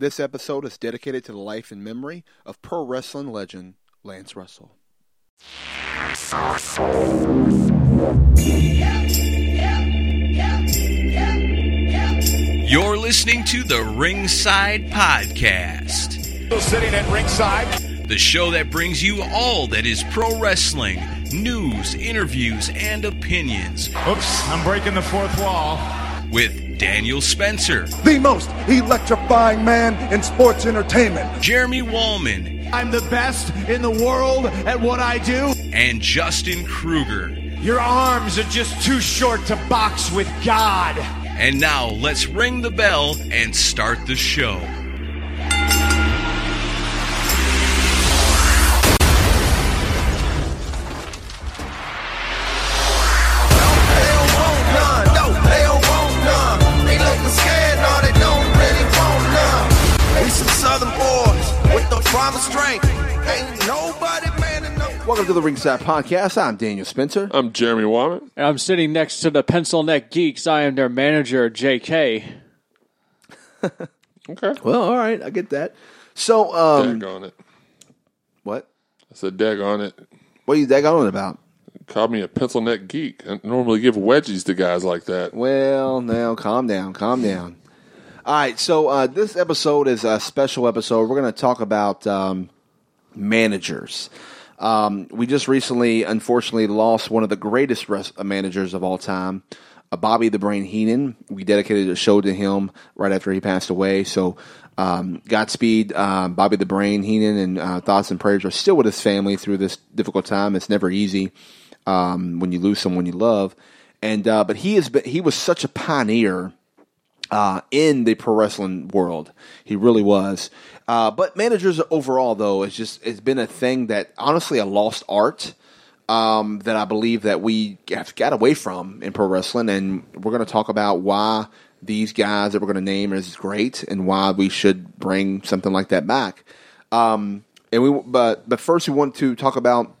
This episode is dedicated to the life and memory of pro wrestling legend Lance Russell. You're listening to the Ringside Podcast, Sitting at ringside. the show that brings you all that is pro wrestling news, interviews, and opinions Oops, I'm breaking the fourth wall. With Daniel Spencer, the most electrifying man in sports entertainment. Jeremy Wallman, I'm the best in the world at what I do. and Justin Kruger. Your arms are just too short to box with God. And now let's ring the bell and start the show. With the promised strength. Ain't nobody man enough. Welcome to the Ringside Podcast. I'm Daniel Spencer. I'm Jeremy Wyman. And I'm sitting next to the Pencil Neck Geeks. I am their manager, JK. Okay. Well, all right, I get that. So, um, Dag on it. what? I said dag on it. What are you daggone about? Called me a pencil neck geek. I normally give wedgies to guys like that. Well, now calm down, calm down. All right, so uh, this episode is a special episode. We're going to talk about um, managers. Um, we just recently, unfortunately, lost one of the greatest uh, managers of all time, uh, Bobby the Brain Heenan. We dedicated a show to him right after he passed away. So, um, Godspeed, uh, Bobby the Brain Heenan, and uh, thoughts and prayers are still with his family through this difficult time. It's never easy um, when you lose someone you love. And uh, but he has been he was such a pioneer uh, in the pro wrestling world. He really was. Uh, but managers overall, though, it's just it's been a thing that honestly a lost art um, that I believe that we have got away from in pro wrestling, and we're going to talk about why these guys that we're going to name is great and why we should bring something like that back. Um, and we, but but first we want to talk about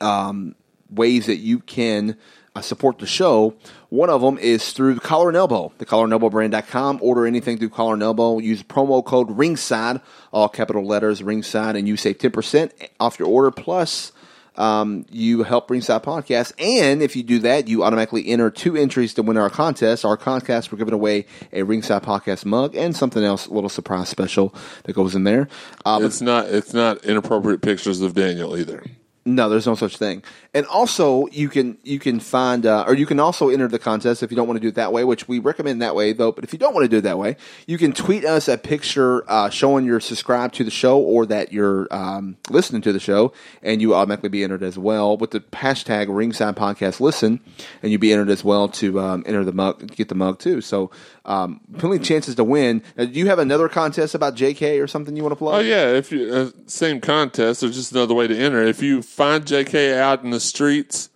um, ways that you can support the show. One of them is through the Collar and Elbow, the collarandelbowbrand.com. Order anything through Collar and Elbow. Use promo code RINGSIDE, all capital letters, RINGSIDE, and you save 10% off your order. Plus, um, you help Ringside Podcast. And if you do that, you automatically enter two entries to win our contest. Our contest, we're giving away a Ringside Podcast mug and something else, a little surprise special that goes in there. Uh, but It's not. It's not inappropriate pictures of Daniel either. No, there's no such thing. And also, you can you can find uh, or you can also enter the contest if you don't want to do it that way, which we recommend that way though. But if you don't want to do it that way, you can tweet us a picture uh, showing you're subscribed to the show or that you're um, listening to the show, and you automatically be entered as well with the hashtag Ringside Podcast Listen, and you'd be entered as well to um, enter the mug, get the mug too. So, um, plenty chances to win. Now, do you have another contest about JK or something you want to plug? Oh yeah. If you uh, same contest, there's just another way to enter. If you find J.K. out in the streets,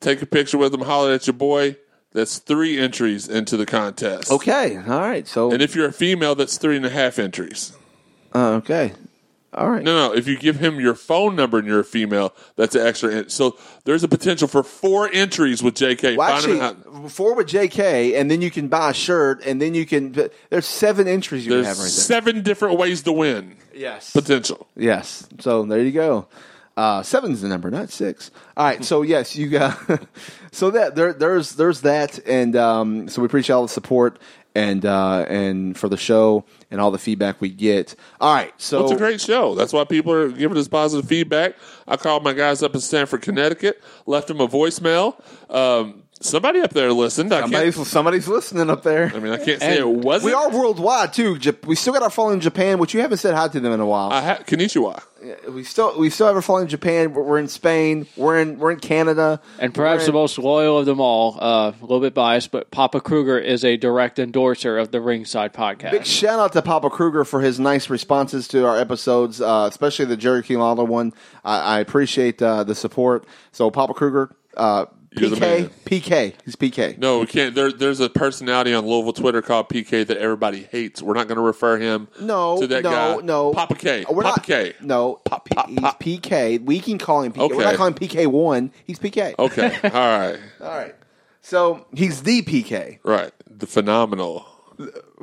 take a picture with him, holler at your boy. That's three entries into the contest. Okay, all right. So, And if you're a female, that's three and a half entries. uh, okay, all right. No, no. If you give him your phone number and you're a female, that's an extra. En- so there's a potential for four entries with J.K. Well, actually, out- four with JK, and then you can buy a shirt, and then you can. There's seven entries you There's can have right there. seven different ways to win. Yes. Potential. Yes. So there you go. Uh, seven's the number, not six. All right. So yes, you got. so that there, there's there's that, and um, so we appreciate all the support and uh, and for the show and all the feedback we get. All right. So It's a great show. That's why people are giving us positive feedback. I called my guys up in Stamford, Connecticut, left them a voicemail. Um, somebody up there listened. I somebody's somebody's listening up there. I mean, I can't say it wasn't. we are worldwide too. We still got our following in Japan, which you haven't said hi to them in a while. I ha- Konnichiwa. We still we still have a following in Japan. We're, in Spain. We're in we're in Canada. And perhaps We're the most loyal of them all, uh, a little bit biased, but Papa Kruger is a direct endorser of the Ringside Podcast. Big shout out to Papa Kruger for his nice responses to our episodes, uh, especially the Jerry King Lawler one. I, I appreciate uh, the support. So Papa Kruger, uh, You're the PK. PK, he's PK. No, we can't. There, there's a personality on Louisville Twitter called PK that everybody hates. We're not going to refer him No, to that no, guy. no. Papa K. We're Papa not, K. No, Pop, P- pop, he's pop. PK. We can call him PK. We're not calling PK one. He's PK. Okay. All right. All right. So he's the PK. Right. The phenomenal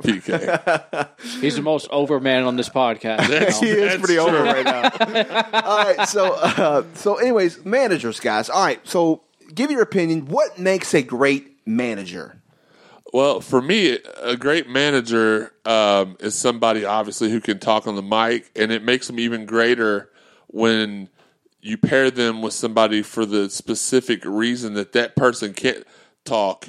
PK. He's the most over man on this podcast. That's- he is that's pretty over right now. All right, so uh, so anyways, managers, guys. All right, so give your opinion. What makes a great manager? Well, for me, a great manager um, is somebody obviously who can talk on the mic, and it makes them even greater when you pair them with somebody for the specific reason that that person can't talk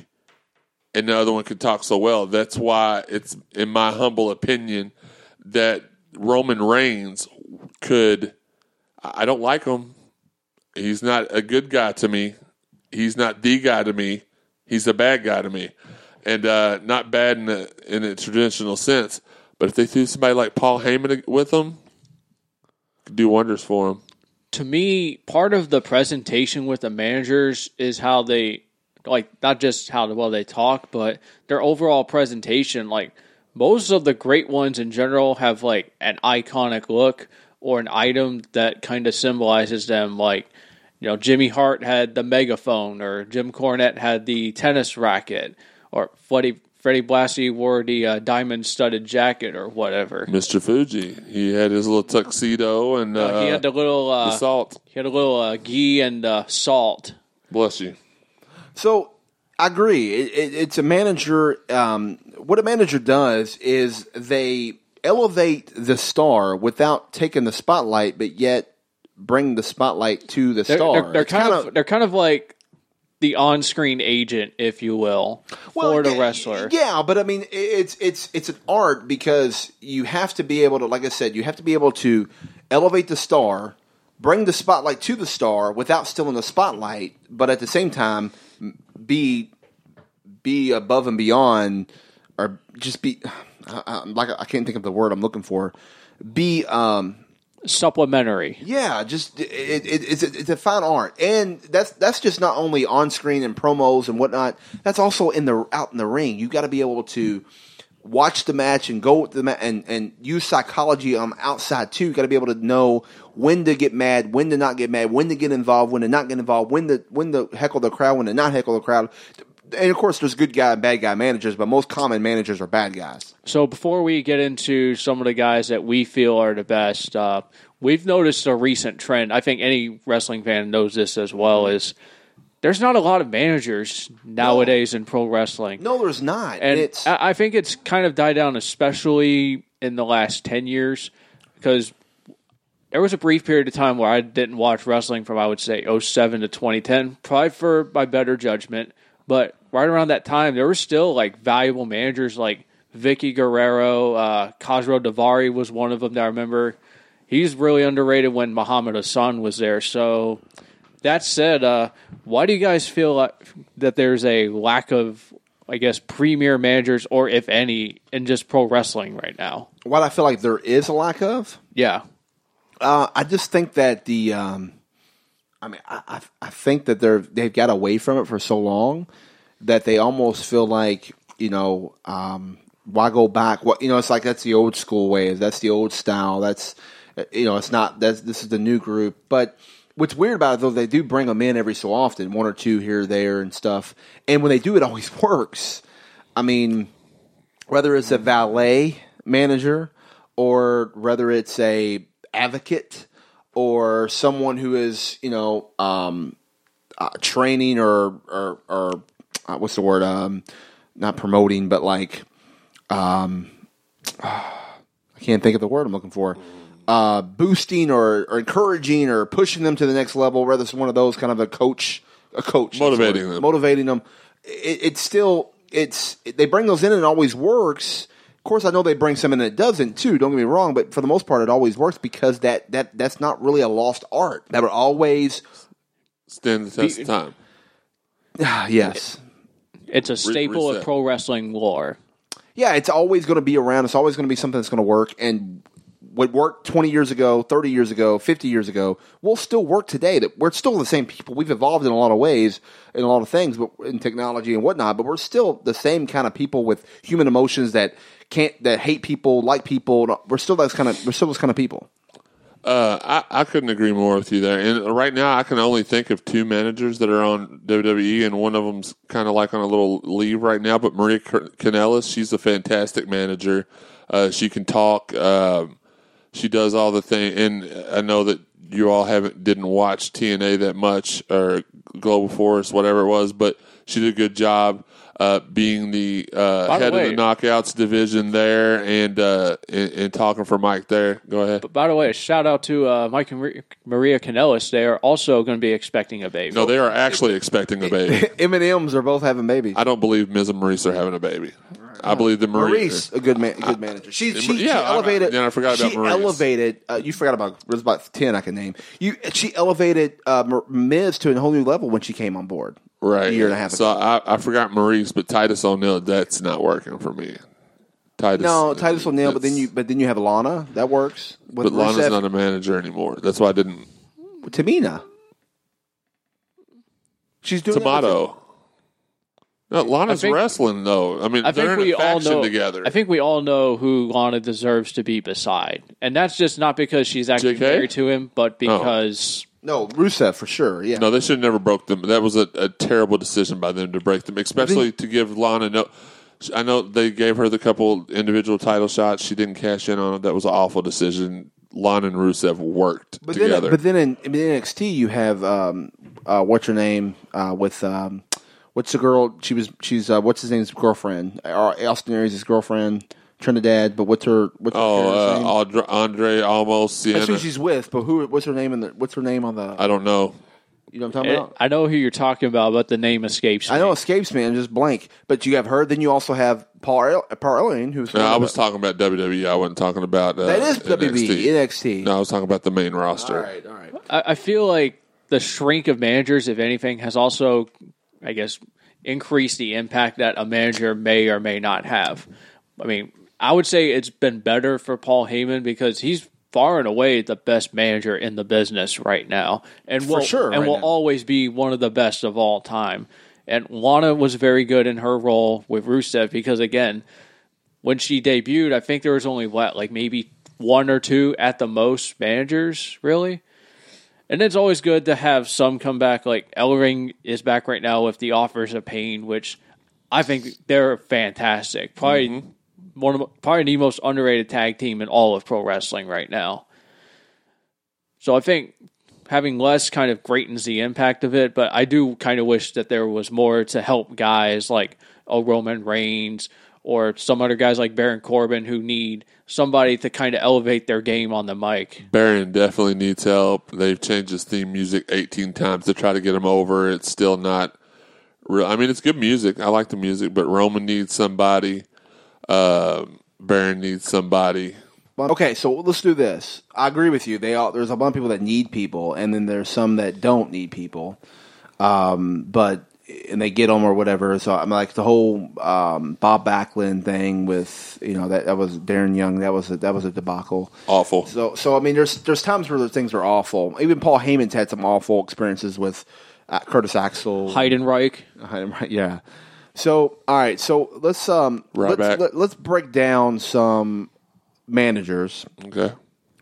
and the other one can talk so well. That's why it's, in my humble opinion, that Roman Reigns could. I I don't like him. He's not a good guy to me. He's not the guy to me. He's a bad guy to me, and uh, not bad in a, in a traditional sense. But if they threw somebody like Paul Heyman with him, could do wonders for him. to me, part of the presentation with the managers is how they like not just how well they talk, but their overall presentation. Like most of the great ones in general have like an iconic look or an item that kind of symbolizes them. Like you know, Jimmy Hart had the megaphone, or Jim Cornette had the tennis racket, or Freddie Freddie Blassie wore the uh, diamond studded jacket or whatever. Mr. Fuji, he had his little tuxedo and uh, Uh, he had the little uh, the salt. he had a little uh, gi and uh, salt. Bless you. So I agree. It, it, it's a manager. Um, what a manager does is they elevate the star without taking the spotlight, but yet bring the spotlight to the They're, star. they're, they're kind kinda- of they're kind of like the on-screen agent, if you will, for the wrestler. Yeah, but I mean, it's it's it's an art because you have to be able to, like I said, you have to be able to elevate the star, bring the spotlight to the star without stealing the spotlight, but at the same time be be above and beyond, or just be I- I- like I can't think of the word I'm looking for. Be um Supplementary. yeah, just it, it, it's it's a fine art, and that's that's just not only on screen and promos and whatnot. That's also in the out in the ring. You got to be able to watch the match and go with the match and and use psychology on outside too. You got to be able to know when to get mad, when to not get mad, when to get involved, when to not get involved, when to when to heckle the crowd, when to not heckle the crowd. And of course, there's good guy and bad guy managers, but most common managers are bad guys. So before we get into some of the guys that we feel are the best, uh, we've noticed a recent trend. I think any wrestling fan knows this as well. Is there's not a lot of managers nowadays in pro wrestling. No, there's not. and it's I I think it's kind of died down, especially in the last ten years, because there was a brief period of time where I didn't watch wrestling from I would say 07 to 2010, probably for my better judgment. But right around that time, there were still like valuable managers like Vickie Guerrero, uh, Khosrow Daivari was one of them that I remember. He's really underrated when Muhammad Hassan was there. So that said, uh, why do you guys feel like that there's a lack of, I guess, premier managers or if any in just pro wrestling right now? what I feel like there is a lack of. Yeah, Uh, I just think that the, um, I mean, I, I, I think that they're they've got away from it for so long that they almost feel like you know, um, why go back? What you know, it's like that's the old school way. That's the old style. That's uh, you know, it's not. That's this is the new group. But what's weird about it though, they do bring them in every so often, one or two here, there, and stuff. And when they do, it always works. I mean, whether it's a valet manager or whether it's a advocate or someone who is you know um, uh, training or or, or uh, what's the word? Um, not promoting but like um, I can't think of the word I'm looking for. Uh, boosting or, or encouraging or pushing them to the next level whether it's one of those kind of a coach a coach. Motivating them. motivating them. It, it's still it's they bring those in and it always works course i know they bring some in and it doesn't too don't get me wrong but for the most part it always works because that that that's not really a lost art that would always Stand the test of time. ah, yes it's a staple of reset. pro wrestling lore. yeah it's always going to be around it's always going to be something that's going to work and what worked 20 years ago 30 years ago 50 years ago will still work today that we're still the same people we've evolved in a lot of ways in a lot of things but in technology and whatnot but we're still the same kind of people with human emotions that can't that hate people like people we're still those kind of we're still those kind of people Uh, I, I couldn't agree more with you there. And right now, I can only think of two managers that are on WWE, and one of them's kind of like on a little leave right now. But Maria Kanellis, she's a fantastic manager. Uh, she can talk. Um, she does all the thing, and I know that you all haven't didn't watch TNA that much or Global Force, whatever it was, but she did a good job uh, being the uh, By the head way- of the knockouts division there, and, uh, and and talking for Mike there. Go ahead. By the way, shout out to uh, Mike and Maria- Maria Kanellis. They are also going to be expecting a baby. No, they are actually expecting a baby. M and M's are both having babies. I don't believe Miz and Maryse are having a baby. I believe the Maryse. Maryse, a good man, a good manager. She, she, she Yeah, I- elevated. yeah, I forgot about she Maryse. elevated. Uh, you forgot about. There's about ten I can name. You. She elevated uh, Miz to a whole new level when she came on board. right a year and a half So ago. I, I forgot Maryse, but Titus O'Neil. That's not working for me. Titus. No, Titus O'Neil, but then you, but then you have Lana. That works. With But Lana's Rusev- not a manager anymore. That's why I didn't. Tamina. She's doing Tomato. No, Lana's think- wrestling though. I mean, I they're think in we a all faction know. together. I think we all know who Lana deserves to be beside, and that's just not because she's actually JK? married to him, but because No, Rusev for sure. Yeah. No, they should have never broke them. That was a, a terrible decision by them to break them, especially to give Lana no. I know they gave her the couple individual title shots. She didn't cash in on it. That was an awful decision. Lana and Rusev worked But together. then, but then in, in NXT you have um, uh, what's her name uh, with um, what's the girl? She was she's uh, what's his name's girlfriend? Uh, Austin Aries' girlfriend, Trinidad. But what's her what's her oh, character's uh, name? Andre, Andrade Almas That's who she's with. But who? What's her name? In the what's her name on the? I don't know. You know what I'm talking it, about? I know who you're talking about, but the name escapes me. I know escapes me. I'm just blank. But you have her. Then you also have Paul Paul Ellering, who's No, I was talking about WWE. I wasn't talking about uh, that is NXT. NXT. No, I was talking about the main roster. All right, all right. I, I feel like the shrink of managers, if anything, has also, I guess, increase the impact that a manager may or may not have. I mean, I would say it's been better for Paul Heyman because he's far and away the best manager in the business right now, and For will sure, and right will now. always be one of the best of all time. And Lana was very good in her role with Rusev because again, when she debuted, I think there was only what like maybe one or two at the most managers really. And it's always good to have some come back. Like Ellering is back right now with the Authors of Pain, which I think they're fantastic. Probably mm-hmm. one of probably the most underrated tag team in all of pro wrestling right now. So I think having less kind of greatens the impact of it, but I do kind of wish that there was more to help guys like a Roman Reigns or some other guys like Baron Corbin who need somebody to kind of elevate their game on the mic. Baron definitely needs help. They've changed his theme music 18 times to try to get him over. It's still not real. I mean, it's good music. I like the music, but Roman needs somebody. Um Baron needs somebody. Okay, so let's do this. I agree with you. They all there's a bunch of people that need people, and then there's some that don't need people. Um, but and they get them or whatever. So I'm like the whole um, Bob Backlund thing with you know that that was Darren Young. That was a, that was a debacle. Awful. So so I mean, there's there's times where those things are awful. Even Paul Heyman's had some awful experiences with uh, Curtis Axel. Heidenreich. Right, yeah. So, all right. So let's um Right let's back. let, let's break down some managers. Okay.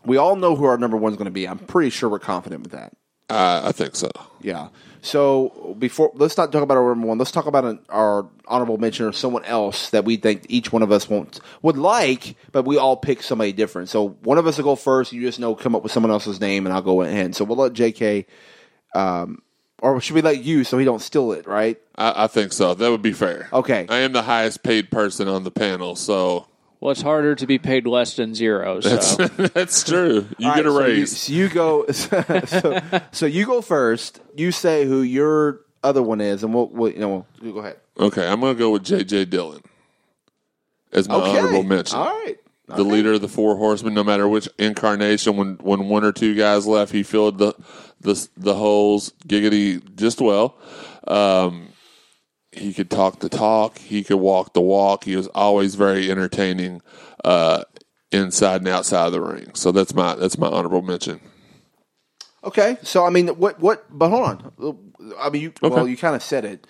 We all know who our number one's going to be. I'm pretty sure we're confident with that. Uh, I think so. Yeah. So before let's not talk about our number one. Let's talk about an, our honorable mention or someone else that we think each one of us won't would like, but we all pick somebody different. So one of us will go first. You just know come up with someone else's name, and I'll go ahead. So we'll let J.K. Um, or should we let you so he don't steal it? Right. I, I think so. That would be fair. Okay. I am the highest paid person on the panel, so Well, it's harder to be paid less than zero. So that's true. You All get a right, so you- raise. So you, go. So, so you go first. You say who your other one is, and we'll, we'll you know we'll, go ahead. okay, I'm going to go with J.J. Dillon as my Okay. honorable mention. All right. the leader of the four horsemen. No matter which incarnation, when when one or two guys left, he filled the the the holes giggity just well. Um, he could talk the talk. He could walk the walk. He was always very entertaining uh, inside and outside of the ring. So that's my that's my honorable mention. Okay. So I mean, what what? But hold on. I mean, you well, you kind of said it.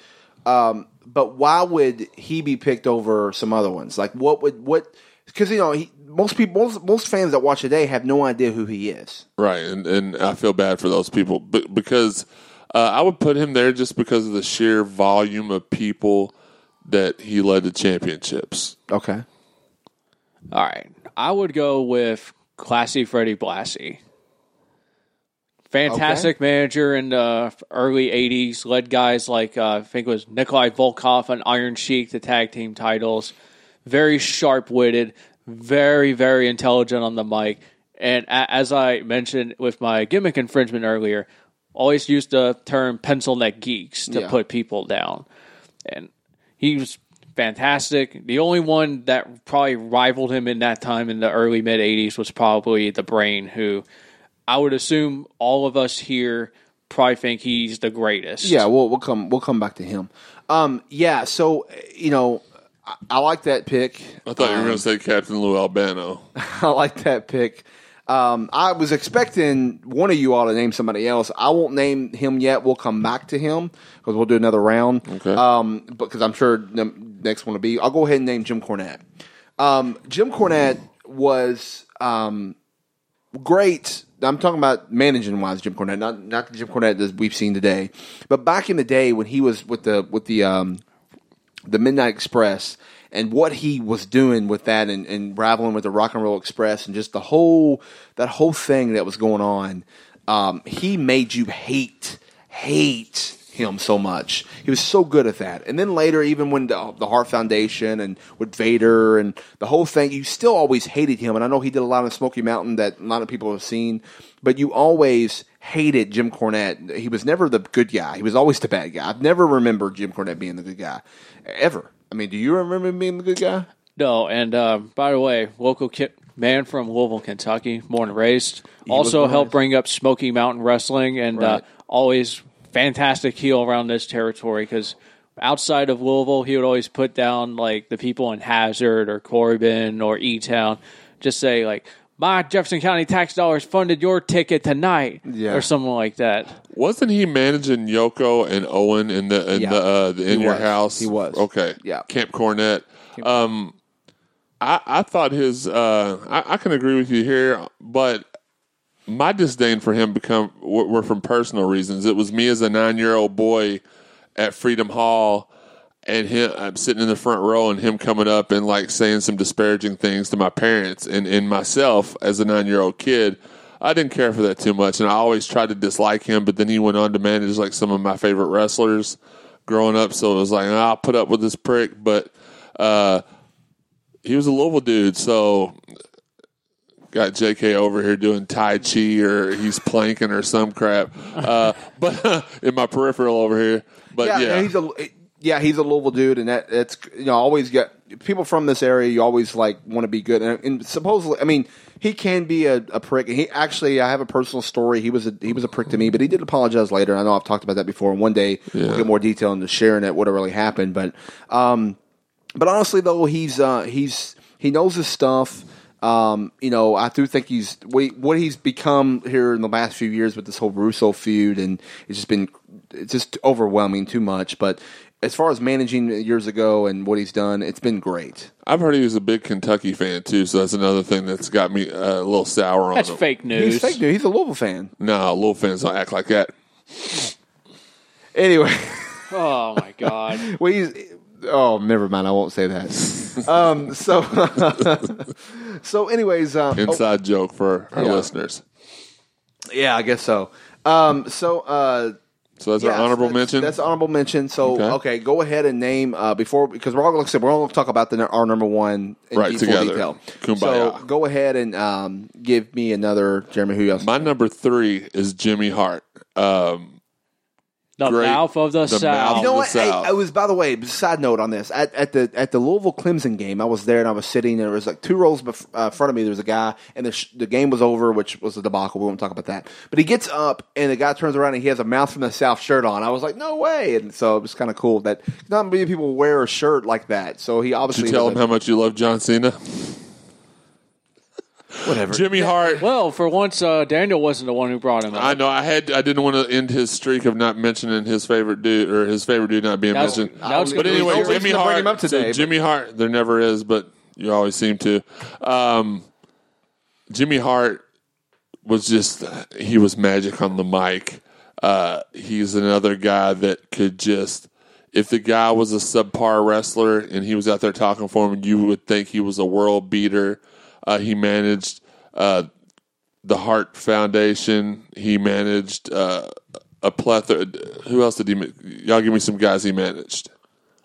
Um, but why would he be picked over some other ones? Like, what would what? because you know he, most people, most, most fans that watch today have no idea who he is. Right, and and I feel bad for those people but because uh, I would put him there just because of the sheer volume of people that he led to championships. Okay. All right. I would go with Classy Freddie Blassie. Fantastic manager in the early 80s. Led guys like, uh, I think it was Nikolai Volkoff and Iron Sheik to tag team titles. Very sharp witted, very, very intelligent on the mic. And a- as I mentioned with my gimmick infringement earlier, always used the term pencil neck geeks to Yeah. put people down. And he was fantastic. The only one that probably rivaled him in that time in the early mid 80s was probably the Brain, who I would assume all of us here probably think he's the greatest. Yeah, we'll we'll come we'll come back to him. Um, yeah, so you know, I, I like that pick. I thought you were going to say Captain Lou Albano. I like that pick. Um, I was expecting one of you all to name somebody else. I won't name him yet. We'll come back to him because we'll do another round. Okay. Um, because I'm sure the next one will be. I'll go ahead and name Jim Cornette. Um, Jim Cornette was um, great. I'm talking about managing wise, Jim Cornette, not not the Jim Cornette that we've seen today, but back in the day when he was with the with the um, the Midnight Express and what he was doing with that and, and with the Rock and Roll Express and just the whole that whole thing that was going on, um, he made you hate hate him so much. He was so good at that. And then later, even when the, the Heart Foundation and with Vader and the whole thing, you still always hated him. And I know he did a lot of Smoky Mountain that a lot of people have seen, but you always hated Jim Cornette. He was never the good guy. He was always the bad guy. I've never remembered Jim Cornette being the good guy ever. I mean, do you remember him being the good guy? No, and uh, by the way, local ki- man from Louisville, Kentucky, born and raised. was also helped bring up Smoky Mountain Wrestling and uh, always fantastic heel around this territory because outside of Louisville, he would always put down like the people in Hazard or Corbin or E Town, just say like, "My Jefferson County tax dollars funded your ticket tonight," Yeah. or something like that. Wasn't he managing Yoko and Owen in the in Yeah. the, uh, the in He your was. house? He was. okay. Yeah. Camp Cornette. Um, I I thought his uh, I, I can agree with you here, but my disdain for him become were were from personal reasons. It was me as a nine year old boy at Freedom Hall. And him, I'm sitting in the front row, and him coming up and like saying some disparaging things to my parents and, and myself as a nine year old kid. I didn't care for that too much, and I always tried to dislike him. But then he went on to manage like some of my favorite wrestlers growing up, so it was like "Ah, I'll put up with this prick. But uh, he was a Louisville dude, so got JK over here doing Tai Chi or he's planking or some crap. Uh, but in my peripheral over here, but yeah, yeah, he's a yeah, he's a Louisville dude, and that that's you know always get people from this area. You always like want to be good, and, and supposedly, I mean, he can be a, a prick. He actually, I have a personal story. He was a he was a prick to me, but he did apologize later. I know I've talked about that before, and one day we'll get more detail into sharing it, what really happened. But um, but honestly, though, he's uh, he's he knows his stuff. Um, you know, I do think he's what, what he's become here in the last few years with this whole Russo feud, and it's just been it's just overwhelming too much. But as far as managing years ago and what he's done, it's been great. I've heard he was a big Kentucky fan too, so that's another thing that's got me uh, a little sour on That's him. fake news. He's fake news. He's a Louisville fan. No, Louisville fans don't act like that. Anyway, Oh my god. well, he's oh, never mind. I won't say that. um, so so, anyways, um, oh, Inside joke for our Yeah. listeners. yeah, I guess so. Um, so. Uh, So that's Yeah, our honorable that's, mention. That's honorable mention. So Okay. okay, go ahead and name uh, before because we're all like I said, we're all going to talk about the, our number one in Right, together. detail. Kumbaya. So go ahead and um, give me another Jeremy. Who else? My number three is Jimmy Hart. Um, The Great. mouth of the, The South. mouth. you know what? Hey, I was by the way. Side note on this at, at the at the Louisville Clemson game. I was there and I was sitting. and There was like two rows bef- uh, front of me. There was a guy, and the, sh- the game was over, which was a debacle. We won't talk about that. But he gets up, and the guy turns around, and he has a mouth from the South shirt on. I was like, no way! And so it was kind of cool that not many people wear a shirt like that. So he did obviously you tell him a- how much you love John Cena? Whatever. Jimmy Hart. Well, for once, uh, Daniel wasn't the one who brought him up. I know. I had. I didn't want to end his streak of not mentioning his favorite dude or his favorite dude not being That was- mentioned. that was but gonna anyway, no reason Jimmy to bring Hart. him up today, so but- Jimmy Hart. There never is, but You always seem to. Um, Jimmy Hart was just he was magic on the mic. Uh, he's another guy that could just if the guy was a subpar wrestler and he was out there talking for him, you would think he was a world beater. Uh, he managed uh, the Hart Foundation. He managed uh, a plethora. Who else did he? Y'all give me some guys he managed.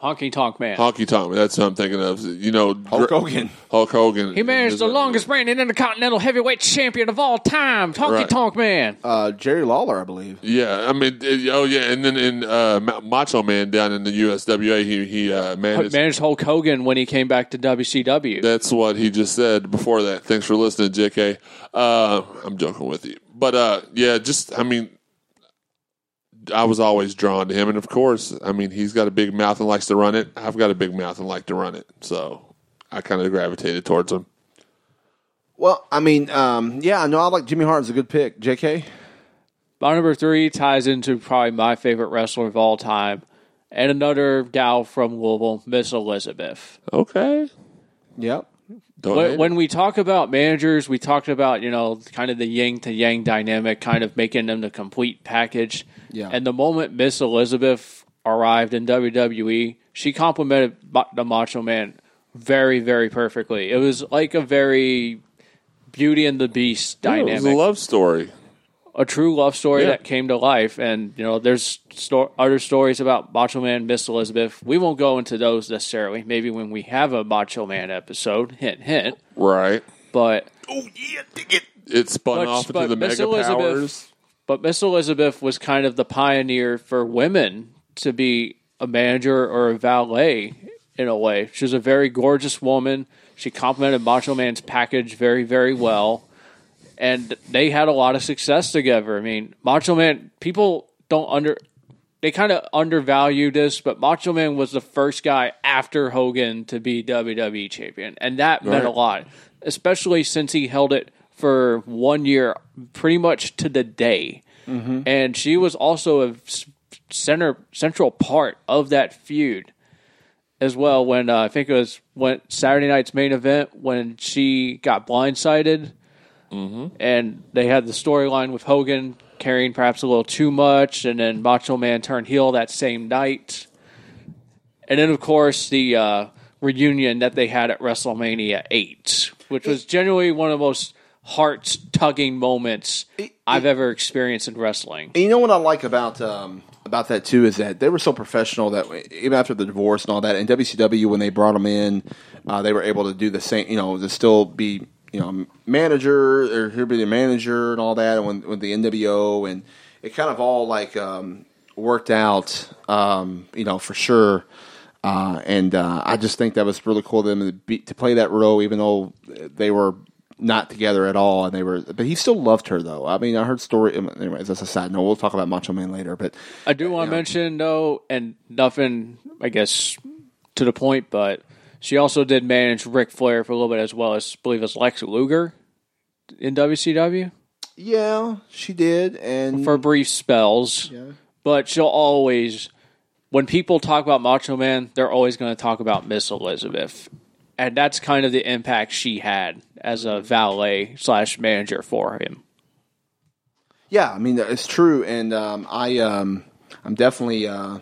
Honky Tonk Man. Honky Tonk. That's what I'm thinking of. You know, Hulk Dr- Hogan. Hulk Hogan. he managed the Is- longest reigning intercontinental heavyweight champion of all time, Honky Right. Tonk Man. Uh, Jerry Lawler, I believe. Yeah, I mean, it- oh yeah, and then in uh, Macho Man down in the USWA, he he uh, managed. managed Hulk Hogan when he came back to WCW. That's what he just said before that. Thanks for listening, JK. Uh, I'm joking with you, but uh, yeah, just I mean, I was always drawn to him, and of course, I mean, he's got a big mouth and likes to run it. I've got a big mouth and like to run it, so I kind of gravitated towards him. Well, I mean, um, yeah, no, I like Jimmy Hart is a good pick. J.K. My number three ties into probably my favorite wrestler of all time, and another gal from Louisville, Miss Elizabeth. Okay, Yep. When, when we talk about managers, we talked about you know kind of the yin to yang dynamic, kind of making them the complete package. Yeah. And the moment Miss Elizabeth arrived in WWE, she complimented the Macho Man very, very perfectly. It was like a very Beauty and the Beast Yeah, dynamic, it was a love story. A true love story Yeah. that came to life. And you know, there's sto- other stories about Macho Man, Miss Elizabeth. We won't go into those necessarily. Maybe when we have a Macho Man episode, hint, hint. Right. But oh yeah, It spun But- off into the Miss mega Elizabeth- powers. But Miss Elizabeth was kind of the pioneer for women to be a manager or a valet in a way. She was a very gorgeous woman. She complimented Macho Man's package very, very well. And they had a lot of success together. I mean, Macho Man, people don't under. They kind of undervalue this, but Macho Man was the first guy after Hogan to be WWE champion. And that meant a lot, especially since he held it for one year, pretty much to the day. And she was also a center central part of that feud as well. When uh, I think it was when Saturday night's main event when she got blindsided, and they had the storyline with Hogan carrying perhaps a little too much, and then Macho Man turned heel that same night, and then of course the uh, reunion that they had at WrestleMania eight, which was genuinely one of the most heart tugging moments I've ever experienced in wrestling. And you know what I like about um, about that too is that they were so professional that even after the divorce and all that, in WCW when they brought them in, uh, they were able to do the same. You know, to still be you know manager or here be the manager and all that, and when with the NWO and it kind of all like um, worked out. Um, you know, for sure. Uh, and uh, I just think that was really cool of them to, be, to play that role, even though they were not together at all. And they were, but he still loved her, though. I mean, I heard story. Anyways, that's a side note. We'll talk about Macho Man later. But I do want to mention though, and nothing, I guess, to the point, but she also did manage Ric Flair for a little bit as well as I believe as Lex Luger in WCW yeah, she did. And for brief spells. Yeah. But she'll always, when people talk about Macho Man, they're always going to talk about Miss Elizabeth, and that's kind of the impact she had as a valet slash manager for him. Yeah, I mean it's true, and um, I um, I'm definitely. Uh,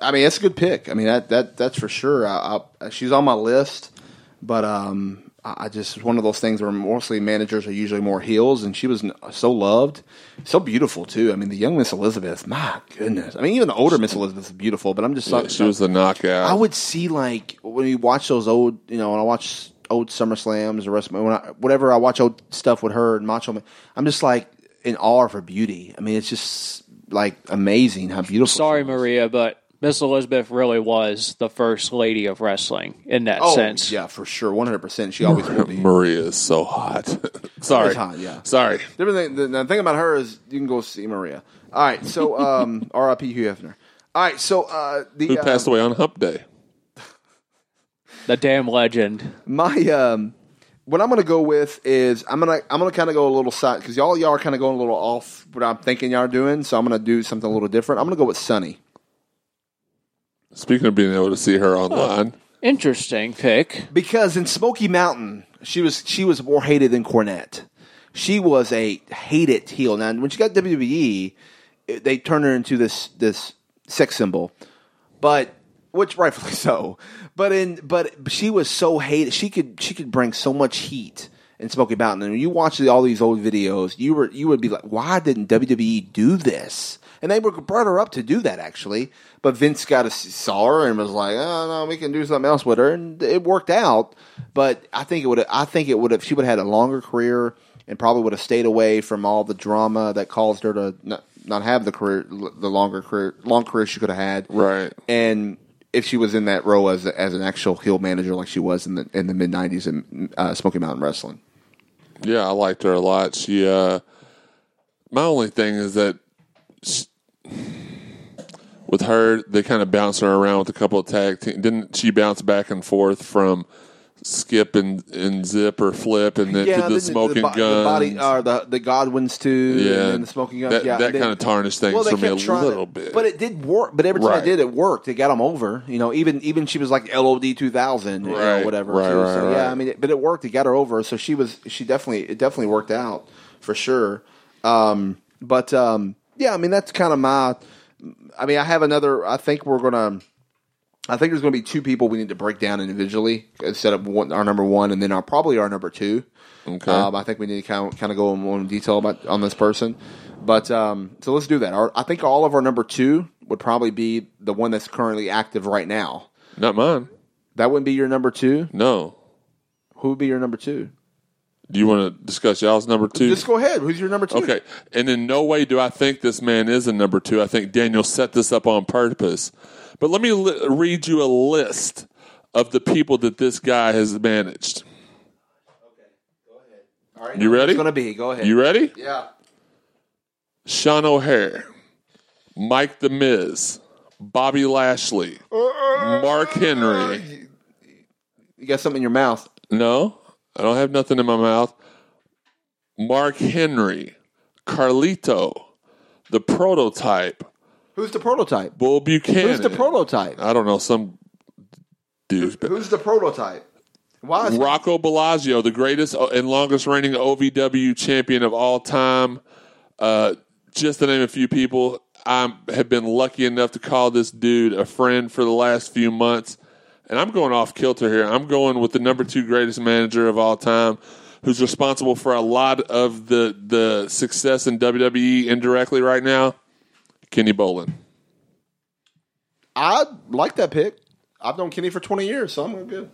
I mean, it's a good pick. I mean that that that's for sure. I, I, she's on my list, but um, I I just it's one of those things where mostly managers are usually more heels, and she was so loved, so beautiful too. I mean, the young Miss Elizabeth, my goodness. I mean, even the older Miss Elizabeth is beautiful, but I'm just Yeah, she was the knockout. I would see like when you watch those old, you know, when I watch old SummerSlams or the rest when I, whatever I watch old stuff with her and Macho Man, I'm just like in awe of her beauty. I mean, it's just like amazing how beautiful. Sorry, she was. Maria, but Miss Elizabeth really was the first lady of wrestling in that Oh sense. yeah, for sure, 100. percent She always will be. Maria is so hot. Sorry. Always hot, yeah. Sorry. Different thing, the, the thing about her is you can go see Maria. All right, so um, R.I.P. Hugh Hefner. All right, so uh, the Who uh, passed away on Hump Day? The damn legend. my um what I'm gonna go with is I'm gonna I'm gonna kind of go a little side because y'all y'all are kind of going a little off what I'm thinking y'all are doing, so I'm gonna do something a little different. I'm gonna go with Sunny. Speaking of being able to see her online, Interesting pick. because in Smoky Mountain, she was she was more hated than Cornette. She was a hated heel. Now, when she got WWE, it- they turned her into this this sex symbol, but which rightfully so. But in but she was so hated. She could she could bring so much heat in Smoky Mountain. And when you watch all these old videos, you were you would be like, why didn't WWE do this? And they were brought her up to do that actually, but Vince got a saw her and was like, "Oh no, we can do something else with her," and it worked out. But I think it would. I think it would have. She would have had a longer career and probably would have stayed away from all the drama that caused her to not, not have the career, the longer career, long career she could have had. Right. And if she was in that role as as an actual heel manager, like she was in the in the mid '90s in uh, Smoky Mountain Wrestling. Yeah, I liked her a lot. She, uh, my only thing is that she, with her, they kind of bounced her around with a couple of tag team. Didn't she bounce back and forth from skip and, and zip or flip and then to the, smoking guns? the body, or the the Godwins too, Yeah. and the smoking guns. That- yeah, that then- kinda tarnished things they for me a to- little bit. but it did work. But every time Right. it did, it worked. It got them over. You know, even even she was like LOD two thousand, you Right, know, whatever. right, too. right, so yeah. I mean, it, but it worked. It got her over. So she was she definitely it definitely worked out for sure. Um, but um, yeah, I mean that's kind of my. I mean, I have another. I think we're gonna. I think there's going to be two people we need to break down individually instead of one, our number one and then our probably our number two. Okay. Um, I think we need to kind of, kind of go in more detail about on this person. But um, so let's do that. Our, I think all of our number two would probably be the one that's currently active right now. Not mine. That wouldn't be your number two. No. Who would be your number two? Do you want to discuss y'all's number two? Just go ahead. Who's your number two? Okay. And in no way do I think this man is a number two. I think Daniel set this up on purpose. But let me li- read you a list of the people that this guy has managed. Okay. Go ahead. All right. You ready? It's going to be. Go ahead. You ready? yeah. Sean O'Haire, Mike The Miz, Bobby Lashley, uh, Mark Henry. You got something in your mouth. No, I don't have nothing in my mouth. Mark Henry, Carlito, the prototype, Who's the prototype? Bull Buchanan. Who's the prototype? I don't know, some dude. Who's the prototype? Why is Rocco Bellagio, the greatest and longest reigning OVW champion of all time. Uh, just to name a few people, I have been lucky enough to call this dude a friend for the last few months. And I'm going off kilter here. I'm going with the number two greatest manager of all time, who's responsible for a lot of the the success in WWE indirectly right now. Kenny Bolin. I like that pick. I've known Kenny for 20 years, so I'm good.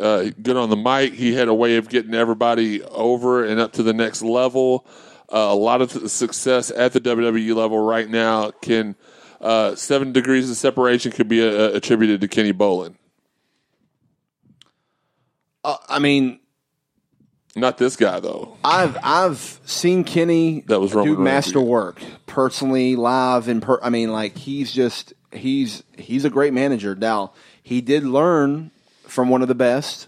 uh, good on the mic. He had a way of getting everybody over and up to the next level. Uh, a lot of the success at the WWE level right now can uh, seven degrees of separation could be uh, attributed to Kenny Bolin. Uh, I mean, Not this guy though. I've I've seen Kenny That was Roman do master work personally, live and per. I mean, like he's just he's he's a great manager. Now he did learn from one of the best,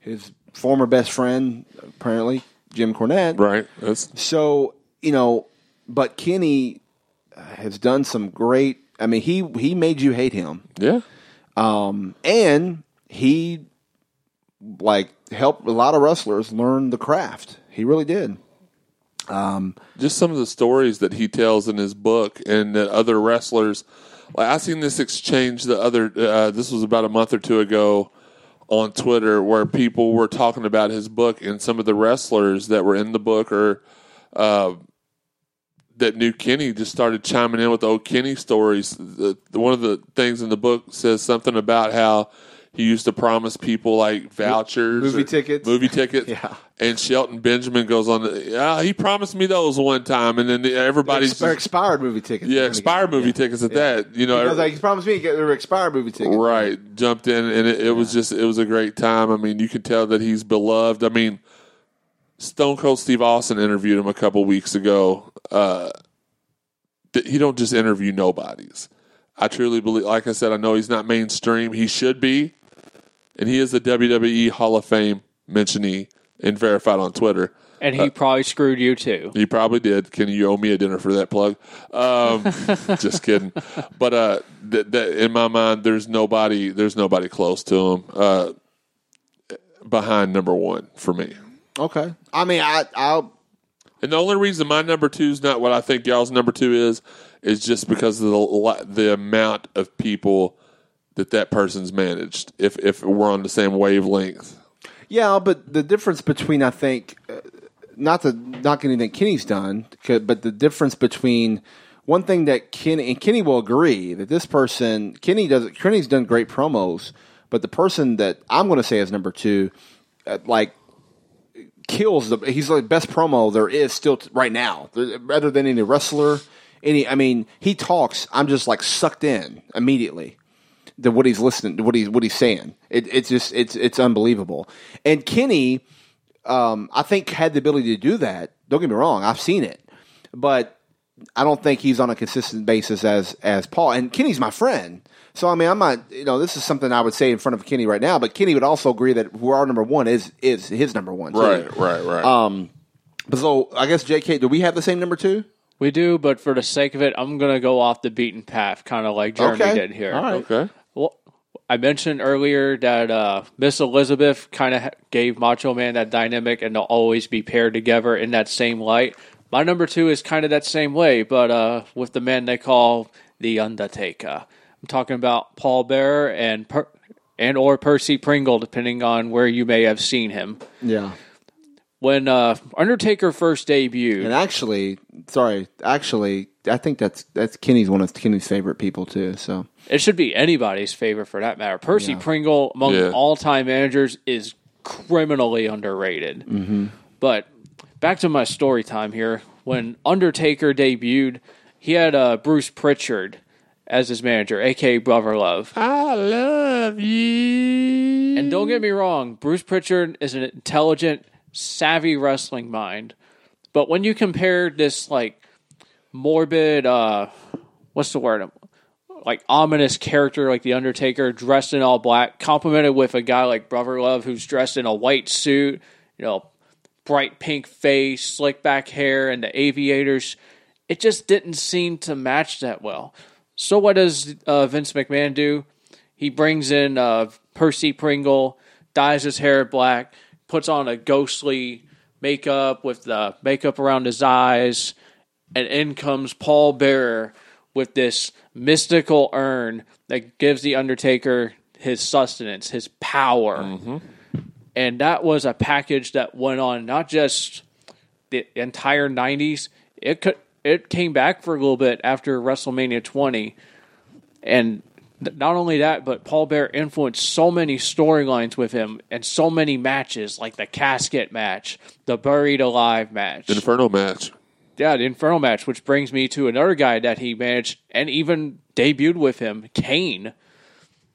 his former best friend, apparently Jim Cornette. Right. That's So you know, but Kenny has done some great. I mean, he he made you hate him. yeah. and he like helped a lot of wrestlers learn the craft. He really did. just some of the stories that he tells in his book and that other wrestlers like i seen this exchange the other uh, this was about a month or two ago on twitter where people were talking about his book and some of the wrestlers that were in the book or uh, that knew kenny just started chiming in with old kenny stories the, one of the things in the book says something about how he used to promise people like vouchers Movie tickets. movie tickets Yeah. and Shelton Benjamin goes on. Yeah, he promised me those one time, and then everybody's just, expired movie tickets. yeah, expired movie tickets at that. You know, Because like he promised me expired movie tickets. right? Jumped in, and it, it was just it was a great time. I mean, you can tell that he's beloved. I mean, Stone Cold Steve Austin interviewed him a couple weeks ago. Uh, th- he don't just interview nobodies. I truly believe, like I said, I know he's not mainstream. He should be, and he is the WWE Hall of Fame mentionee and verified on Twitter. And he probably screwed you too. He probably did. Can you owe me a dinner for that plug? Um, just kidding. But uh, th- th- in my mind, there's nobody. There's nobody close to him. Uh, behind number one for me. Okay. I mean, I I'll And the only reason my number two is not what I think y'all's number two is, is just because of the the amount of people that that person's managed. If if we're on the same wavelength, Yeah, but the difference between I think uh, not to knock anything Kenny's done, but the difference between one thing that Kenny and Kenny will agree that this person Kenny does Kenny's done great promos, but the person that I'm going to say is number two, uh, like kills the he's like best promo there is still t- right now rather than any wrestler any I mean he talks I'm just like sucked in immediately to what he's listening to what he's what he's saying. It, it's just it's it's unbelievable. And Kenny, um, I think had the ability to do that. Don't get me wrong, I've seen it, but I don't think he's on a consistent basis as as Paul. And Kenny's my friend, so I mean I'm not you know this is something I would say in front of Kenny right now. But Kenny would also agree that who our number one is is his number one. too. right, right, right. Um, but so I guess J.K. Do we have the same number two? We do, but for the sake of it, I'm going to go off the beaten path, kind of like Jeremy Okay. did here. All right. okay. Well, I mentioned earlier that uh, Miss Elizabeth kind of gave Macho Man that dynamic, and they'll always be paired together in that same light. My number two is kind of that same way, but uh, with the man they call the Undertaker. I'm talking about Paul Bearer and per- and or Percy Pringle, depending on where you may have seen him. Yeah. When uh, Undertaker first debuted, And actually, sorry, actually, I think that's that's Kenny's one of Kenny's favorite people too. So It should be anybody's favorite for that matter. Percy Pringle, among Yeah. all time managers, is criminally underrated. Mm-hmm. But back to my story time here. When Undertaker debuted, he had uh, Bruce Pritchard as his manager, aka Brother Love. I love you. And don't get me wrong, Bruce Pritchard is an intelligent, savvy wrestling mind. But when you compare this like morbid uh what's the word? Like ominous character like the Undertaker dressed in all black, complemented with a guy like Brother Love who's dressed in a white suit, you know, bright pink face, slick back hair, and the aviators, it just didn't seem to match that well. So what does uh, Vince McMahon do? He brings in uh, Percy Pringle, dyes his hair black, puts on a ghostly makeup with the makeup around his eyes, and in comes Paul Bearer with this mystical urn that gives the Undertaker his sustenance, his power. Mm-hmm. And that was a package that went on not just the entire 90s, it could it came back for a little bit after WrestleMania 20. And not only that, but Paul Bearer influenced so many storylines with him and so many matches, like the casket match, the buried alive match. the Inferno match. Yeah, the Inferno match, which brings me to another guy that he managed and even debuted with him, Kane.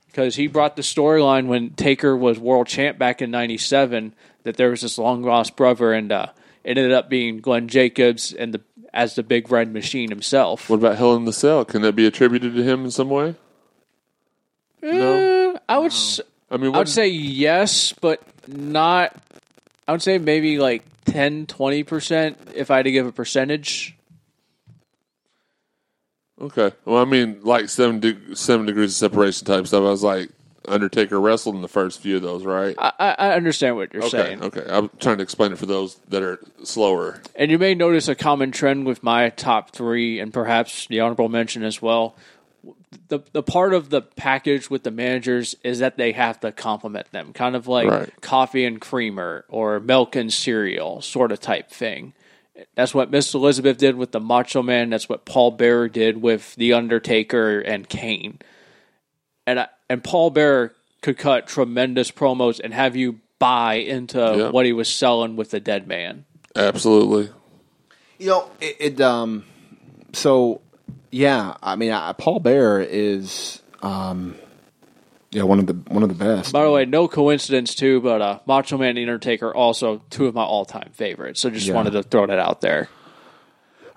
Because he brought the storyline when Taker was world champ back in '97 that there was this long lost brother, and uh, it ended up being Glenn Jacobs and the as the Big Red Machine himself. What about Hell in the Cell? Can that be attributed to him in some way? No. Mm, I would s- I mean, I would what, say yes, but not. I would say maybe like 10, 20 percent if I had to give a percentage. okay. Well, I mean, like seven de- seven degrees of separation type stuff. I was like, Undertaker wrestled in the first few of those, right? I, I I understand what you're okay. saying. Okay. I'm trying to explain it for those that are slower. And you may notice a common trend with my top three, and perhaps the honorable mention as well. The the part of the package with the managers is that they have to compliment them, kind of like Right. coffee and creamer or milk and cereal sort of type thing. That's what Miss Elizabeth did with the Macho Man. That's what Paul Bearer did with the Undertaker and Kane. And I, and Paul Bearer could cut tremendous promos and have you buy into Yeah. what he was selling with the Dead Man. Absolutely. You know, it, it um, so yeah, I mean, I, Paul Bearer is um, yeah, one of the one of the best. By the way, no coincidence too, but uh, Macho Man and Undertaker also two of my all time favorites. So just Yeah. wanted to throw that out there.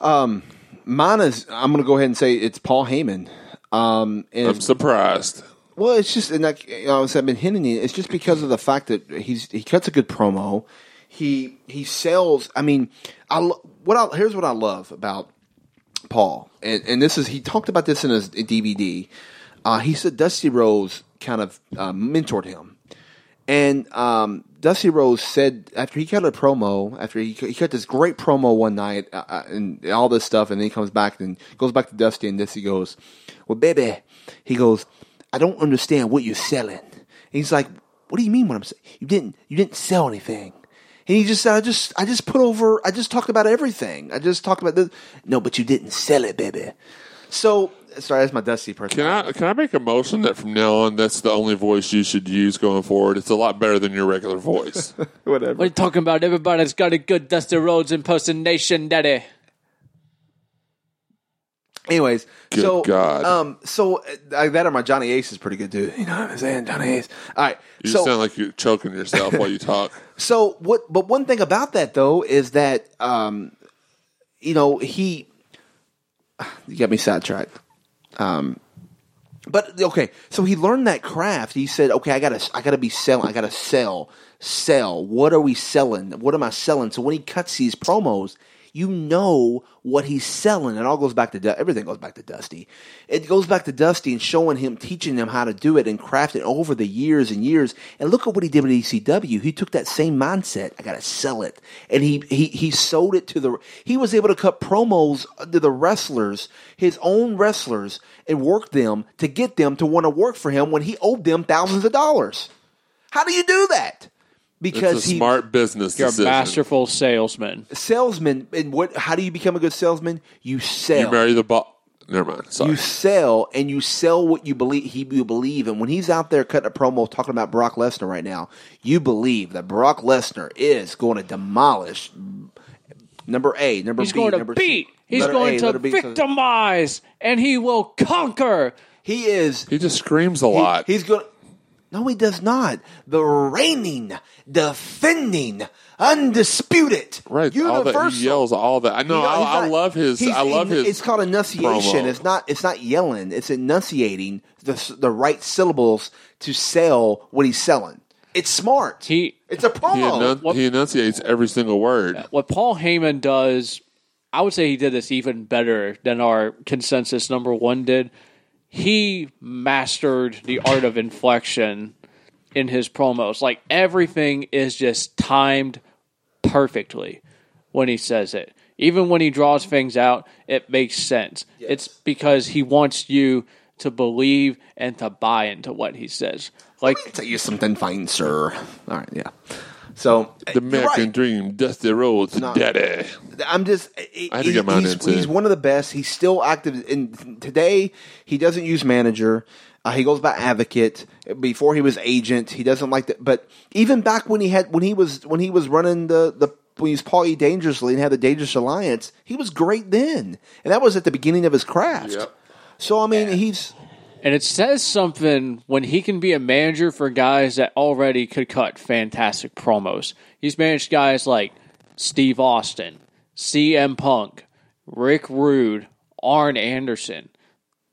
Um, Mine is I'm going to go ahead and say it's Paul Heyman. Um, and I'm surprised. Well, it's just and like you know, as I've been hinting, it, it's just because of the fact that he's he cuts a good promo. he he sells. I mean, I lo- what I, here's what I love about Paul, and and this is he talked about this in his DVD. Uh, he said Dusty Rhodes kind of uh, mentored him, and um, Dusty Rhodes said after he cut a promo, after he, he cut this great promo one night uh, uh, and all this stuff, and then he comes back and goes back to Dusty, and Dusty goes, "Well, baby," he goes, "I don't understand what you're selling." And he's like, "What do you mean? What I'm saying? You didn't you didn't sell anything." And he just said, "I just I just put over. I just talked about everything. I just talked about this. No, but you didn't sell it, baby." So sorry, that's my Dusty person. Can I can I make a motion that from now on that's the only voice you should use going forward? It's a lot better than your regular voice. Whatever. What are you talking about? Everybody's got a good Dusty Rhodes impersonation, daddy. Anyways, Good so God. um, so uh, that or my Johnny Ace is pretty good dude. You know what I'm saying, Johnny Ace. All right, You so sound like you're choking yourself while you talk. so what? But one thing about that though is that um, you know he you got me sidetracked. Um, but okay, so he learned that craft. He said, "Okay, I gotta, I gotta be selling. I gotta sell, sell. What are we selling? What am I selling?" So when he cuts these promos, you know what he's selling. It all goes back to Du- everything goes back to Dusty. It goes back to Dusty and showing him, teaching him how to do it and craft it over the years and years. And look at what he did with ECW. He took that same mindset. I gotta sell it, and he he he sold it to the. He was able to cut promos to the wrestlers, his own wrestlers, and work them to get them to want to work for him when he owed them thousands of dollars. How do you do that? Because It's a he smart business You're a masterful salesman. salesman and what how do you become a good salesman you sell You marry the boss. Never mind. Sorry. You sell and you sell what you believe he you believe and when he's out there cutting a promo talking about Brock Lesnar right now you believe that Brock Lesnar is going to demolish number A number He's B going to number C. He's going A, to letter B, so- victimize, and he will conquer. he is he just screams a he- lot. he's going no he does not the reigning defending undisputed right. All universal that he yells all that. I know. He- uh, I, he's I love his. I love his. It's called enunciation. promo. It's not. It's not yelling. It's enunciating the the right syllables to sell what he's selling. It's smart. He it's a He, promo. enun- he enunciates every single word. what Paul Heyman does, I would say he did this even better than our consensus number one did. He mastered the art of inflection in his promos. Like everything is just timed perfectly when he says it. Even when he draws things out, it makes sense. It's because he wants you to believe and to buy into what he says. Like tell you something fine, sir. All right, yeah. So The American right. Dream, Dusty Rhodes, No. Daddy. I'm just. I had to get mine he's, in, he's one of the best. He's still active. And today, he doesn't use manager. Uh, he goes by advocate. Before he was agent, he doesn't like that. But even back when he had when he was when he was running the the when he was Paul E. Dangerously and had the Dangerous Alliance, he was great then, and that was at the beginning of his craft. Yep. So I mean, he's And it says something when he can be a manager for guys that already could cut fantastic promos. He's managed guys like Steve Austin, CM Punk, Rick Rude, Arn Anderson.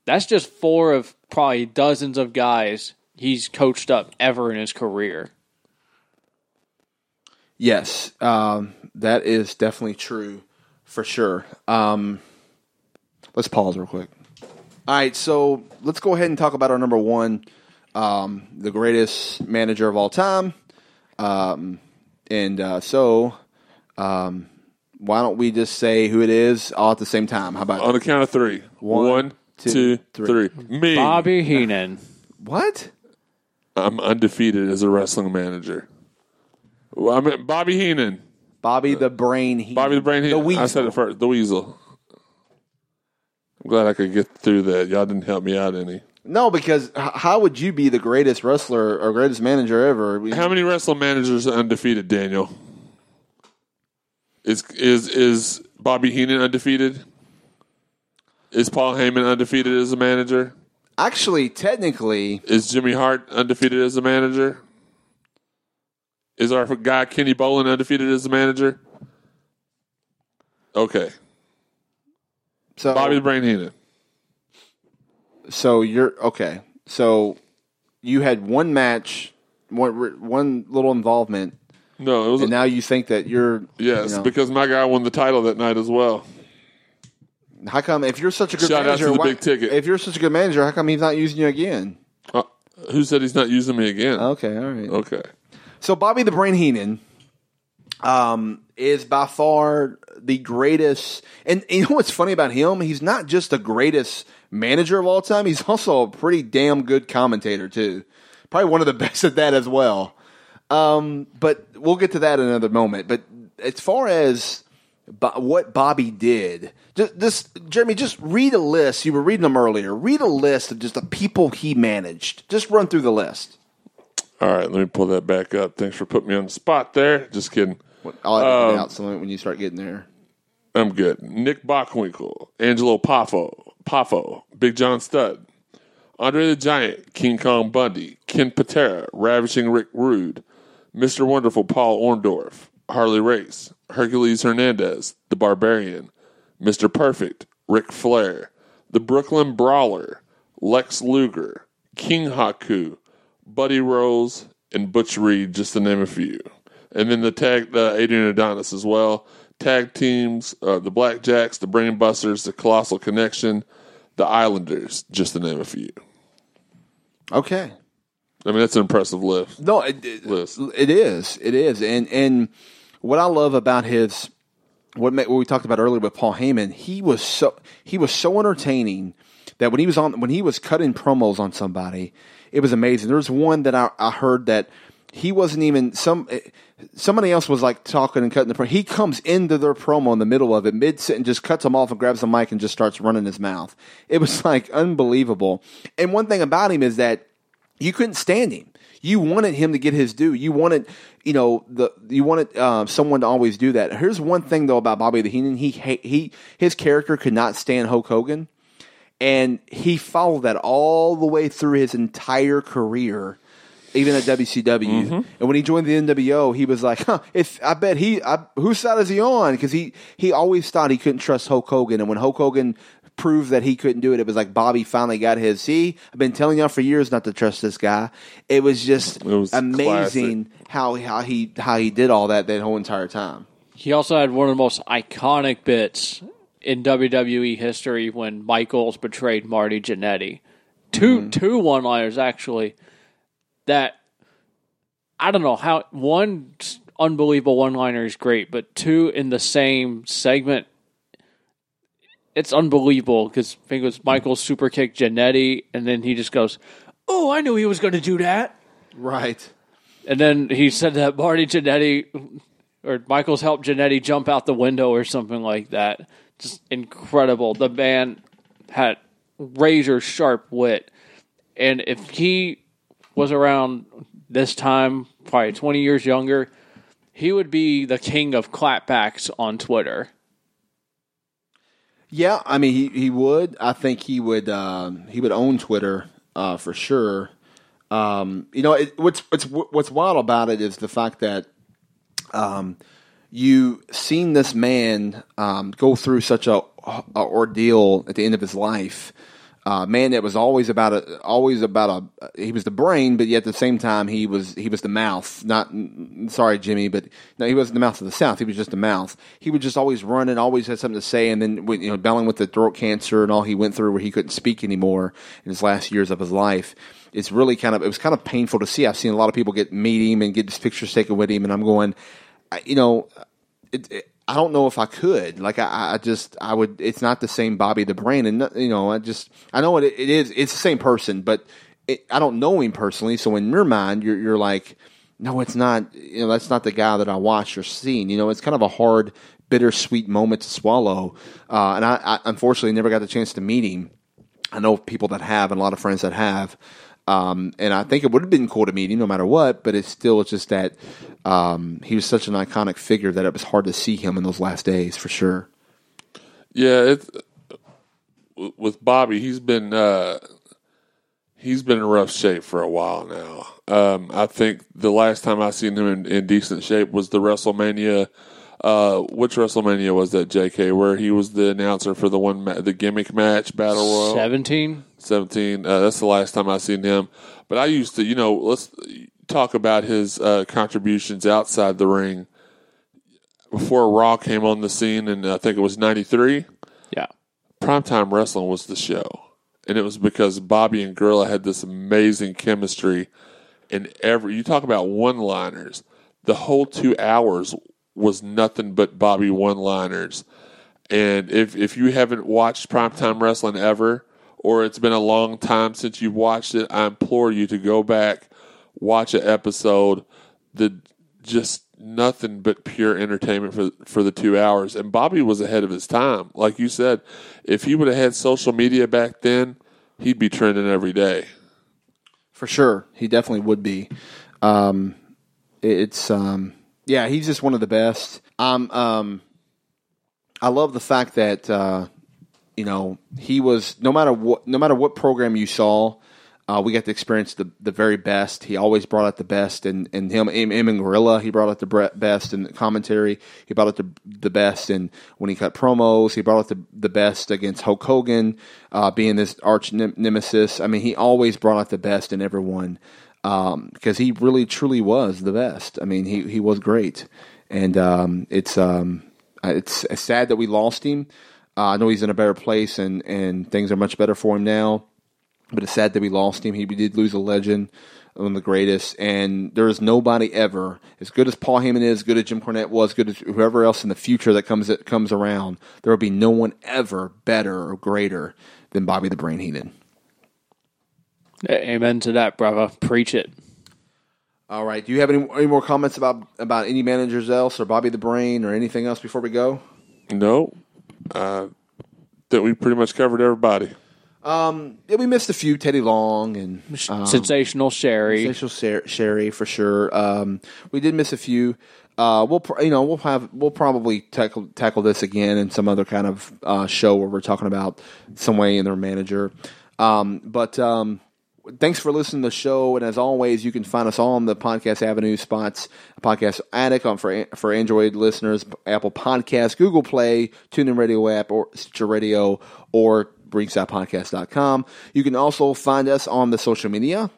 That's just four of probably dozens of guys he's coached up ever in his career. Yes, um, that is definitely true for sure. Um, let's pause real quick. All right, so let's go ahead and talk about our number one, um, the greatest manager of all time. Um, and uh, so, um, why don't we just say who it is all at the same time? How about On the count of three. One, One, two, two, three. three. Me. Bobby Heenan. what? I'm undefeated as a wrestling manager. Well, I mean, Bobby Heenan. Bobby the Brain. Heenan. Bobby the Brain Heenan. The Heenan. Weasel. I said it first. The Weasel. I'm glad I could get through that. Y'all didn't help me out any. No, because h- how would you be the greatest wrestler or greatest manager ever? We- How many wrestling managers are undefeated, Daniel? Is is is Bobby Heenan undefeated? Is Paul Heyman undefeated as a manager? Actually, technically, Is Jimmy Hart undefeated as a manager? Is our guy Kenny Bolin undefeated as a manager? Okay, so Bobby the Brain Heenan. So you're okay. So you had one match, one one little involvement No, it was and now you think that you're yes you know, because my guy won the title that night as well. how come if you're such a good Shout manager, why- big ticket. if you're such a good manager, how come he's not using you again? Uh, who said he's not using me again? Okay, all right. Okay. So Bobby the Brain Heenan um, is by far the greatest. And you know what's funny about him? He's not just the greatest manager of all time. He's also a pretty damn good commentator too. Probably one of the best at that as well. Um, but we'll get to that in another moment. But as far as Bo- what Bobby did, just, just Jeremy, just read a list. You were reading them earlier. Read a list of just the people he managed. Just run through the list. All right, let me pull that back up. Thanks for putting me on the spot there. Just kidding. I'll edit it Um, out so when you start getting there. I'm good. Nick Bockwinkel, Angelo Poffo, Poffo, Big John Studd, Andre the Giant, King Kong Bundy, Ken Patera, Ravishing Rick Rude, Mr. Wonderful Paul Orndorff, Harley Race, Hercules Hernandez, The Barbarian, Mr. Perfect, Ric Flair, The Brooklyn Brawler, Lex Luger, King Haku, Buddy Rose, and Butch Reed, just to name a few. And then the tag, uh, Adrian Adonis as well. Tag teams, uh, the Blackjacks, the Brainbusters, the Colossal Connection, the Islanders, just to name a few. Okay. I mean, that's an impressive list. No, it, it, List. it is. It is. And and what I love about his what, what we talked about earlier with Paul Heyman, he was so he was so entertaining that when he was on when he was cutting promos on somebody, it was amazing. There was one that I, I heard that he wasn't even some somebody else was like talking and cutting the promo. He comes into their promo in the middle of it, mid and just cuts them off and grabs the mic and just starts running his mouth. It was like unbelievable. And one thing about him is that you couldn't stand him. You wanted him to get his due. You wanted, you know, the you wanted uh, someone to always do that. Here's one thing though about Bobby the Heenan. He he his character could not stand Hulk Hogan, and he followed that all the way through his entire career, even at WCW. Mm-hmm. And when he joined the NWO, he was like, huh, "If I bet he, I, whose side is he on?" Because he he always thought he couldn't trust Hulk Hogan, and when Hulk Hogan proved that he couldn't do it, it was like Bobby finally got his. See, I've been telling y'all for years not to trust this guy. It was just It was amazing how how he how he did all that that whole entire time. He also had one of the most iconic bits in WWE history when Michaels betrayed Marty Jannetty. 2 mm-hmm. two one liners actually that I don't know how one unbelievable one liner is great, but two in the same segment it's unbelievable because I think it was Michael super kick Jannetty and then he just goes, Oh, I knew he was gonna do that. Right. And then he said that Marty Jannetty or Michaels helped Jannetty jump out the window or something like that. Just incredible. The man had razor sharp wit. And if he was around this time, probably 20 years younger, he would be the king of clapbacks on Twitter. Yeah, I mean he, he would. I think he would um, he would own Twitter uh, for sure. Um, you know, it, what's what's what's wild about it is the fact that um, you seen this man um, go through such a, a ordeal at the end of his life. Uh, man that was always about a always about a he was the brain, but yet at the same time he was he was the mouth. Not sorry, Jimmy, but no, he wasn't the mouth of the South. He was just the mouth. He would just always run and always had something to say. And then you know, battling with the throat cancer and all he went through, where he couldn't speak anymore in his last years of his life. It's really kind of it was kind of painful to see. I've seen a lot of people get meet him and get his pictures taken with him, and I'm going, you know, it, it, I don't know if I could. Like I, I just I would. It's not the same Bobby the Brain, and you know, I just I know it, it is. It's the same person, but it, I don't know him personally. So in your mind, you're you're like, no, it's not. You know, that's not the guy that I watched or seen. You know, it's kind of a hard, bittersweet moment to swallow. Uh, and I, I unfortunately never got the chance to meet him. I know people that have, and a lot of friends that have. Um, and I think it would have been cool to meet him no matter what, but it's still it's just that um, he was such an iconic figure that it was hard to see him in those last days for sure. Yeah, it's with Bobby. He's been uh, he's been in rough shape for a while now. Um, I think the last time I seen him in, in decent shape was the WrestleMania uh, which WrestleMania was that, J.K., where he was the announcer for the one ma- the gimmick match battle royal? Seventeen. 17. Uh, that's the last time I seen him. But I used to, you know, let's talk about his uh, contributions outside the ring. Before Raw came on the scene, and I think it was 93, Yeah. Primetime Wrestling was the show. And it was because Bobby and Gorilla had this amazing chemistry. And every, you talk about one liners, the whole two hours was nothing but Bobby one liners. And if if you haven't watched primetime wrestling ever, or it's been a long time since you've watched it, I implore you to go back, watch an episode. The just nothing but pure entertainment for for the two hours. And Bobby was ahead of his time, like you said. If he would have had social media back then, he'd be trending every day. For sure, he definitely would be. Um, it's um, yeah, he's just one of the best. Um, um, I love the fact that uh, you know he was no matter what no matter what program you saw, uh, we got to experience the the very best. He always brought out the best, and and him him, and Gorilla, he brought out the best in the commentary. He brought out the the best, and when he cut promos, he brought out the the best against Hulk Hogan, uh, being this arch nem- nemesis. I mean, he always brought out the best in everyone because he really truly was the best. I mean, he he was great, and um, it's um, it's it's sad that we lost him. Uh, I know he's in a better place, and and things are much better for him now. But it's sad that we lost him. He we did lose a legend, one of the greatest, and there is nobody ever as good as Paul Heyman is, good as Jim Cornette was, good as whoever else in the future that comes that comes around. There will be no one ever better or greater than Bobby the Brain Heenan. Amen to that, brother. Preach it. All right. Do you have any, any more comments about about any managers else or Bobby the Brain or anything else before we go? No, uh, that we pretty much covered everybody. Yeah, we missed a few. Teddy Long and um, Sensational Sherry. Sensational Sher- Sherry for sure. Um, we did miss a few. Uh, we'll pr- you know we'll have we'll probably tackle tackle this again in some other kind of uh, show where we're talking about some way in their manager. Um, but um, thanks for listening to the show, and as always, you can find us all on the podcast avenue spots, Podcast Addict on for for Android listeners, Apple Podcasts, Google Play, TuneIn Radio app, or Stitcher Radio, or ringsidepodcast.com. You can also find us on the social media,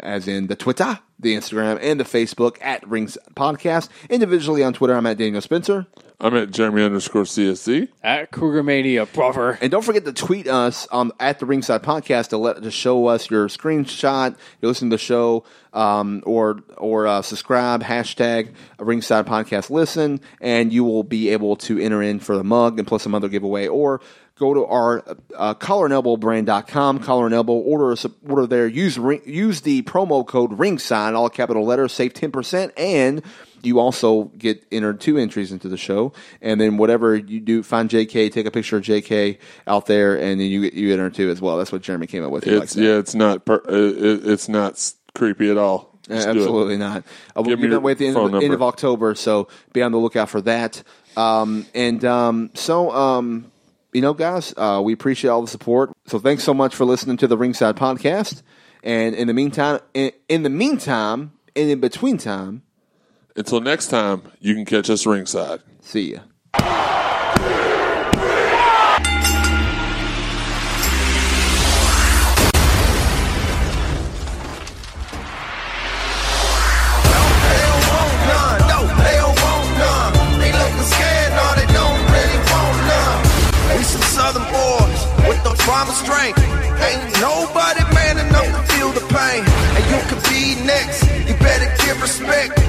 as in the Twitter, the Instagram, and the Facebook at Ringside Podcast. Individually on Twitter, I'm at Daniel Spencer. I'm at Jeremy underscore CSC. At Krugermania, brother. And don't forget to tweet us on at the Ringside Podcast to let to show us your screenshot. You listen to the show, um, or or uh, subscribe hashtag Ringside Podcast Listen, and you will be able to enter in for the mug and plus some other giveaway. Or go to our uh, collarandelbowbrand.com, collar and elbow, order us order there. Use ring, use the promo code Ringside, all capital letters, save ten percent, and you also get entered two entries into the show, and then whatever you do, find JK, take a picture of JK out there, and then you get you enter two as well. That's what Jeremy came up with. It's yeah, it's not per, it, it's not creepy at all. Uh, Just absolutely not. Uh, we'll be that way at the end, of, end of. October, so be on the lookout for that. Um, and um, so, um, you know, guys, uh, we appreciate all the support. So, thanks so much for listening to the Ringside Podcast. And in the meantime, in, in the meantime, and in between time, Until next time, you can catch us ringside. see ya. Promise strength. Ain't nobody man enough to feel the pain. And you could be next. You better give respect.